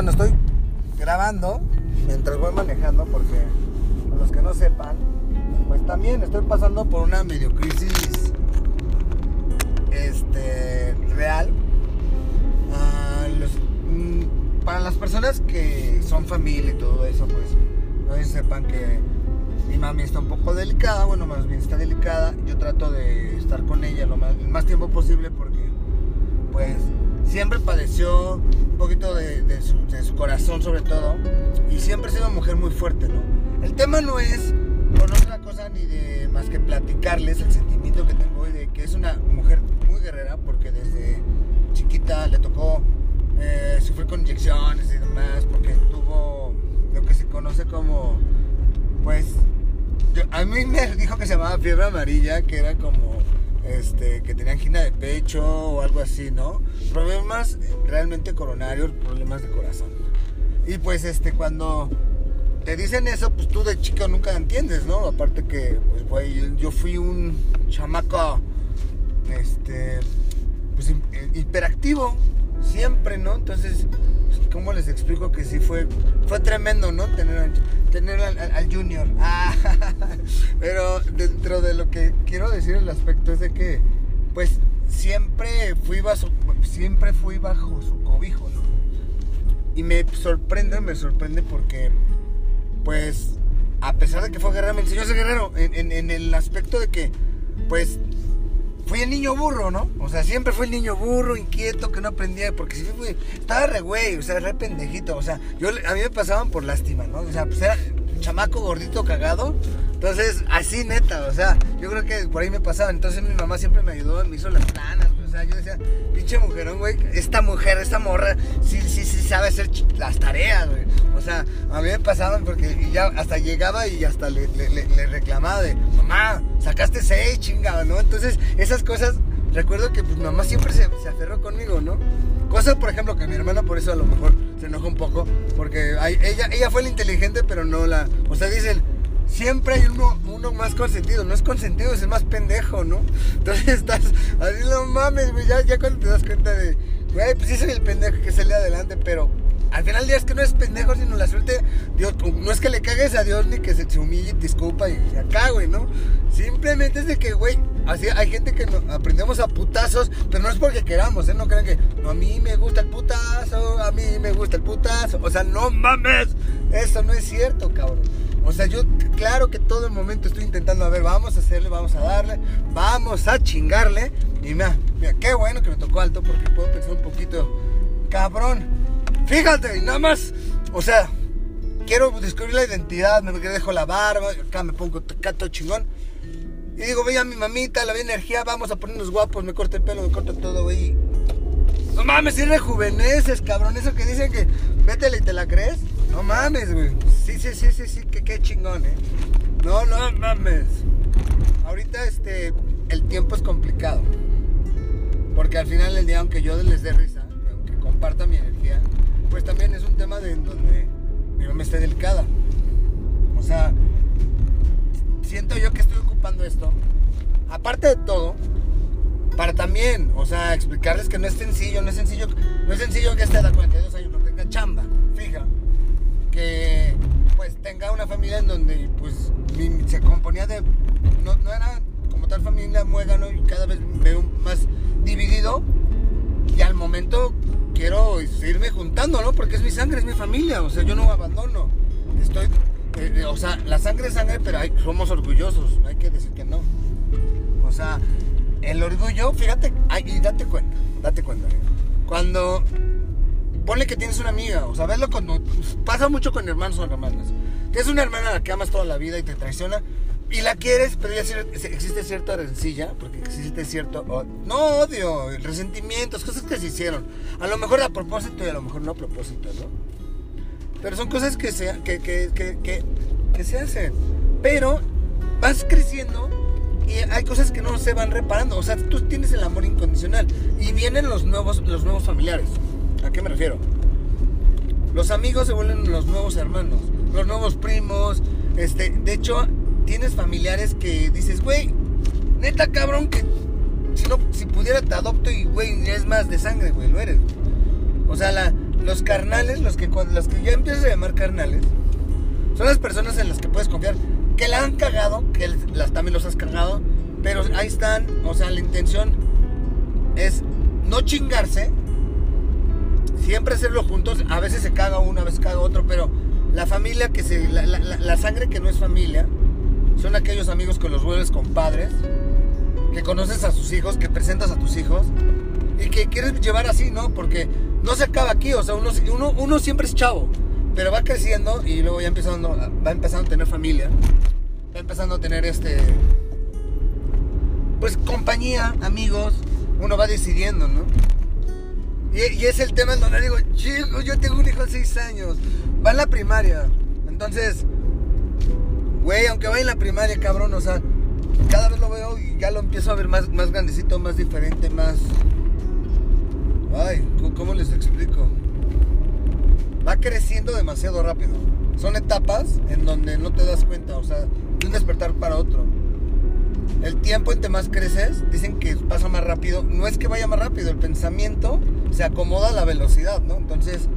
Bueno, estoy grabando mientras voy manejando porque los que no sepan, pues también estoy pasando por una medio crisis este real. Ah, mm, para las personas que son familia y todo eso, pues no sepan que mi mami está un poco delicada, bueno, más bien está delicada. Yo trato de estar con ella lo el más tiempo posible porque, pues, siempre padeció un poquito de, su, corazón, sobre todo, y siempre ha sido una mujer muy fuerte, ¿no? El tema no es por otra cosa ni de más que platicarles el sentimiento que tengo hoy de que es una mujer muy guerrera, porque desde chiquita le tocó eh, sufrir con inyecciones y demás, porque tuvo lo que se conoce como, pues, a mí me dijo que se llamaba fiebre amarilla, que era como este, que tenía angina de pecho o algo así, ¿no? Problemas realmente coronarios, problemas de corazón. Y pues este, cuando te dicen eso, pues tú de chico nunca entiendes, ¿no? Aparte que, pues, güey, yo- fui un chamaco, este, pues eh, hiperactivo, siempre, ¿no? Entonces, ¿cómo les explico que sí fue, fue tremendo, ¿no? Tener, al- junior. Pero dentro de lo que quiero decir el aspecto es de que, pues, siempre fui bajo, siempre fui bajo su cobijo, ¿no? Y me sorprende, me sorprende porque, pues, a pesar de que fue guerrero, me enseñó a ser guerrero en el aspecto de que, pues, fui el niño burro, ¿no? O sea, siempre fui el niño burro, inquieto, que no aprendía, porque sí fui, estaba re güey, o sea, re pendejito, o sea, yo, a mí me pasaban por lástima, ¿no? O sea, pues era chamaco gordito cagado, entonces, así neta, o sea, yo creo que por ahí me pasaban, entonces mi mamá siempre me ayudó, me hizo las planas, o sea, yo decía, mujerón, güey, esta mujer, esta morra, sí, sí, sí sabe hacer las tareas, güey, o sea, a mí me pasaban porque ya hasta llegaba y hasta le, reclamaba de, mamá, sacaste seis, chingado, ¿no? Entonces, esas cosas, recuerdo que mamá siempre se, aferró conmigo, ¿no? Cosa, por ejemplo, que mi hermana por eso a lo mejor se enoja un poco, porque ella, ella fue la inteligente, pero no la... O sea, dicen, siempre hay uno, uno más consentido, no es consentido, es el más pendejo, ¿no? Entonces estás así, no mames, güey, ya, ya cuando te das cuenta de, güey, pues sí soy el pendejo que sale adelante, pero al final del es que no es pendejo, sino la suerte, Dios, no es que le cagues a Dios ni que se, se humille te disculpa y, acá, güey, ¿no? Simplemente es de que, güey, así hay gente que aprendemos a putazos, pero no es porque queramos, ¿eh? No crean que, no, a mí me gusta el putazo, a mí me gusta el putazo, o sea, no mames, eso no es cierto, cabrón. O sea, yo, claro que todo el momento estoy intentando, a ver, vamos a hacerle, vamos a darle, vamos a chingarle. Y mira, mira, qué bueno que me tocó alto porque puedo pensar un poquito, cabrón. Fíjate, y nada más, o sea, quiero descubrir la identidad, me dejo la barba, acá me pongo todo chingón. Y digo, ve a mi mamita, la ve energía, vamos a ponernos guapos, me corto el pelo, me corto todo, güey. No mames, si rejuveneces, cabrón. Eso que dicen que vétela y te la crees. No mames, güey. Sí, sí, sí, sí, sí, que qué chingón, eh. No, no mames. Ahorita, este, el tiempo es complicado. Porque al final del día, aunque yo les dé risa, aunque comparta mi energía, pues también es un tema de en donde mi mamá esté delicada. O sea, siento yo que estoy ocupando esto. Aparte de todo, para también, o sea, explicarles que no es sencillo, no es sencillo, no es sencillo que este a 42 años no tenga chamba, fija, que pues tenga una familia en donde pues se componía de, no, no era como tal familia muégano y cada vez me veo más dividido y al momento quiero irme juntando, ¿no? Porque es mi sangre, es mi familia, o sea, yo no abandono, estoy, eh, eh, o sea, la sangre es sangre, pero hay- somos orgullosos, no hay que decir que no. O sea, el orgullo, fíjate, ay, y date cuenta, date cuenta. Cuando ponle que tienes una amiga, o sea, verlo cuando pasa mucho con hermanos o hermanas. Tienes una hermana a la que amas toda la vida y te traiciona y la quieres, pero ya existe cierta rencilla, porque existe cierto no odio, resentimientos, cosas que se hicieron. A lo mejor a propósito y a lo mejor no a propósito, ¿no? Pero son cosas que se, que, que, que, que se hacen. Pero vas creciendo y hay cosas que no se van reparando. O sea, tú tienes el amor incondicional. Y vienen los nuevos, los nuevos familiares. ¿A qué me refiero? Los amigos se vuelven los nuevos hermanos, los nuevos primos. Este, de hecho, tienes familiares que dices, güey, neta cabrón, que si no, si pudiera te adopto y güey, es más de sangre, güey, lo eres. O sea, la, los carnales, los que, los que ya empiezas a llamar carnales, son las personas en las que puedes confiar, que la han cagado, que las, también los has cagado, pero ahí están, o sea, la intención es no chingarse, siempre hacerlo juntos, a veces se caga uno, a veces caga otro, pero la familia que se, la, la sangre que no es familia, son aquellos amigos que los vuelves compadres, que conoces a sus hijos, que presentas a tus hijos y que quieres llevar así, ¿no? Porque no se acaba aquí, o sea, uno, uno, siempre es chavo, pero va creciendo y luego ya empezando, va empezando a tener familia, va empezando a tener este, pues compañía, amigos, uno va decidiendo, ¿no? Y, es el tema en donde digo, chico, yo tengo un hijo de 6 años, va en la primaria, entonces, güey, aunque vaya en la primaria, cabrón, o sea, cada vez lo veo y ya lo empiezo a ver más, más grandecito, más diferente, más Ay, ¿cómo les explico? Va creciendo demasiado rápido. Son etapas en donde no te das cuenta, o sea, de un despertar para otro. El tiempo entre más creces, dicen que pasa más rápido. No es que vaya más rápido, el pensamiento se acomoda a la velocidad, ¿no? Entonces,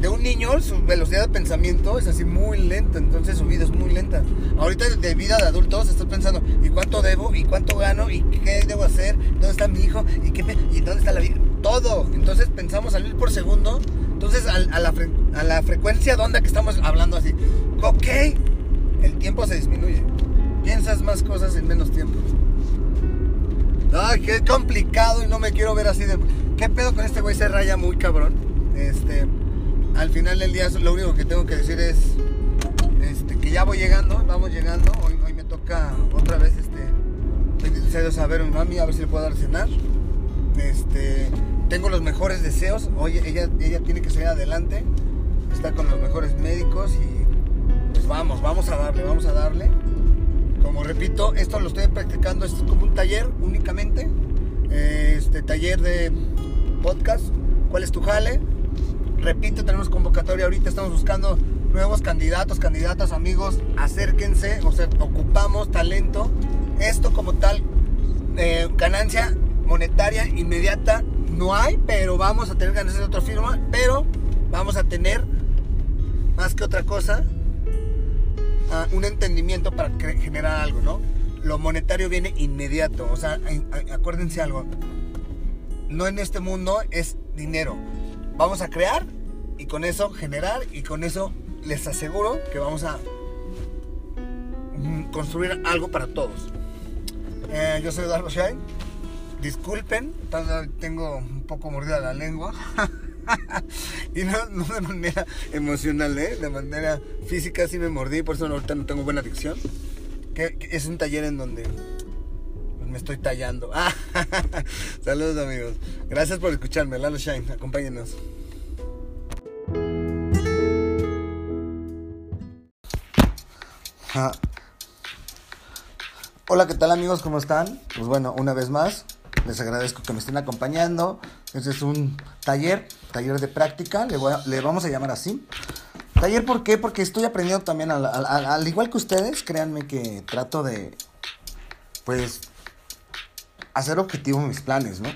de un niño su velocidad de pensamiento es así muy lenta, entonces su vida es muy lenta. Ahorita de vida de adultos estás pensando, ¿y cuánto debo? ¿Y cuánto gano? ¿Y qué debo hacer? ¿Dónde está mi hijo? ¿Y, qué ¿Y dónde está la vida? Todo. Entonces pensamos al mil por segundo. Entonces a, la a la frecuencia de onda que estamos hablando así, ok, el tiempo se disminuye. Piensas más cosas en menos tiempo. Ay, qué complicado y no me quiero ver así de... ¿Qué pedo con este güey? Se raya muy cabrón. Este al final del día lo único que tengo que decir es este, que ya voy llegando, vamos llegando. Hoy, me toca otra vez este, saber a mi mami, a ver si le puedo dar cenar. Este, tengo los mejores deseos. Hoy ella, ella tiene que salir adelante. Está con los mejores médicos y pues vamos, vamos a darle, vamos a darle. Como repito, esto lo estoy practicando, es como un taller únicamente. Este taller de podcast. ¿Cuál es tu jale? Repito, tenemos convocatoria ahorita, estamos buscando nuevos candidatos, candidatas, amigos, acérquense, o sea, ocupamos talento. Esto como tal, eh, ganancia monetaria inmediata no hay, pero vamos a tener ganancias de otra firma, pero vamos a tener, más que otra cosa, ah, un entendimiento para generar algo, ¿no? Lo monetario viene inmediato, o sea, acuérdense algo, no en este mundo es dinero vamos a crear y con eso generar y con eso les aseguro que vamos a mm, construir algo para todos. Eh, yo soy Eduardo Shine. Disculpen, tengo un poco mordida la lengua. y no, de manera emocional, ¿eh? de manera física sí me mordí, por eso ahorita no tengo buena dicción. Que, es un taller en donde me estoy tallando. Saludos amigos. Gracias por escucharme. Lalo Shine, acompáñenos. Hola, ¿qué tal amigos? ¿Cómo están? Pues bueno, una vez más, les agradezco que me estén acompañando. Este es un taller, taller de práctica, le, vamos a llamar así. Taller, ¿por qué? Porque estoy aprendiendo también, al igual que ustedes, créanme que trato de, pues, hacer objetivo mis planes, ¿no?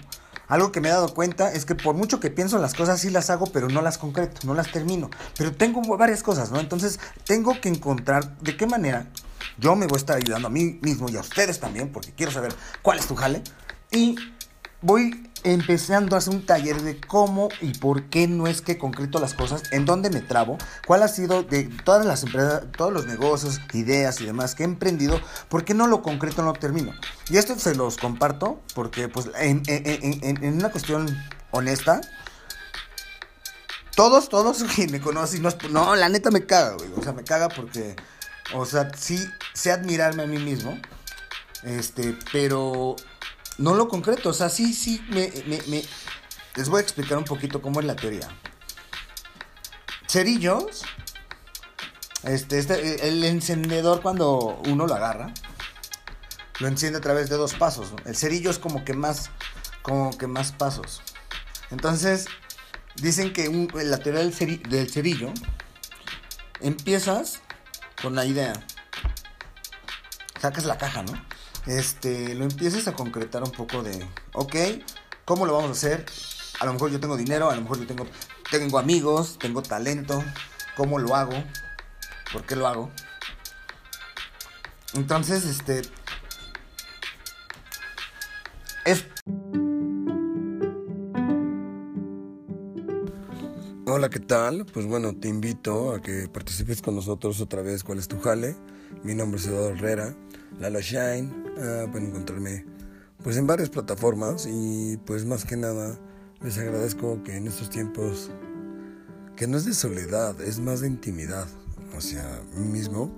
Algo que me he dado cuenta es que por mucho que pienso las cosas sí las hago, pero no las concreto, no las termino. Pero tengo varias cosas, ¿no? Entonces tengo que encontrar de qué manera yo me voy a estar ayudando a mí mismo y a ustedes también, porque quiero saber cuál es tu jale. Y voy empezando a hacer un taller de cómo y por qué no es que concreto las cosas, en dónde me trabo, cuál ha sido de todas las empresas, todos los negocios, ideas y demás que he emprendido, por qué no lo concreto, no lo termino. Y esto se los comparto porque pues en, una cuestión honesta, todos, todos que me conocen, no, no, la neta me caga, güey, o sea, me caga porque, o sea, sí sé admirarme a mí mismo, este, pero no lo concreto. O sea, sí, sí, me, Les voy a explicar un poquito cómo es la teoría. Cerillos. Este, este, el encendedor cuando uno lo agarra, lo enciende a través de dos pasos. El cerillo es como que más, como que más pasos. Entonces, dicen que la teoría del, del cerillo, empiezas con la idea. Sacas la caja, ¿no? Este, lo empieces a concretar un poco de, ok, ¿cómo lo vamos a hacer? A lo mejor yo tengo dinero, a lo mejor yo tengo, tengo amigos, tengo talento, cómo lo hago, por qué lo hago. Entonces, este... Hola, ¿qué tal? Pues bueno, te invito a que participes con nosotros otra vez. ¿Cuál es tu jale? Mi nombre es Eduardo Herrera, Lalo Shine. Ah, pueden encontrarme pues en varias plataformas y pues más que nada les agradezco que en estos tiempos que no es de soledad, es más de intimidad hacia mí mismo,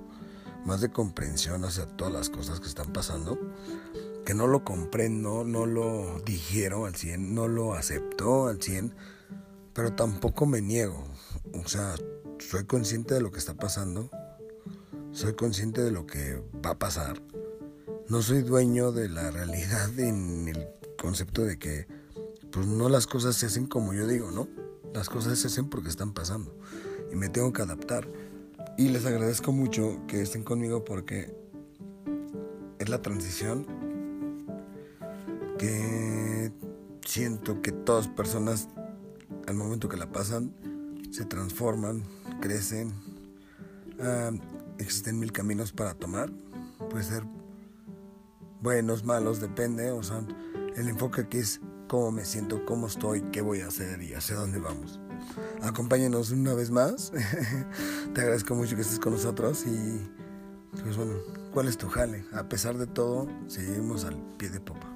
más de comprensión hacia todas las cosas que están pasando, que no lo comprendo, no lo digiero al 100, no lo acepto al 100, pero tampoco me niego. O sea, soy consciente de lo que está pasando, soy consciente de lo que va a pasar. No soy dueño de la realidad en el concepto de que pues no las cosas se hacen como yo digo, ¿no? Las cosas se hacen porque están pasando y me tengo que adaptar. Y les agradezco mucho que estén conmigo porque es la transición que siento que todas personas al momento que la pasan se transforman, crecen. Ah, existen mil caminos para tomar. Puede ser buenos, malos, depende. O sea, el enfoque aquí es cómo me siento, cómo estoy, qué voy a hacer y hacia dónde vamos. Acompáñenos una vez más. Te agradezco mucho que estés con nosotros y pues bueno, ¿cuál es tu jale? A pesar de todo, seguimos al pie de popa.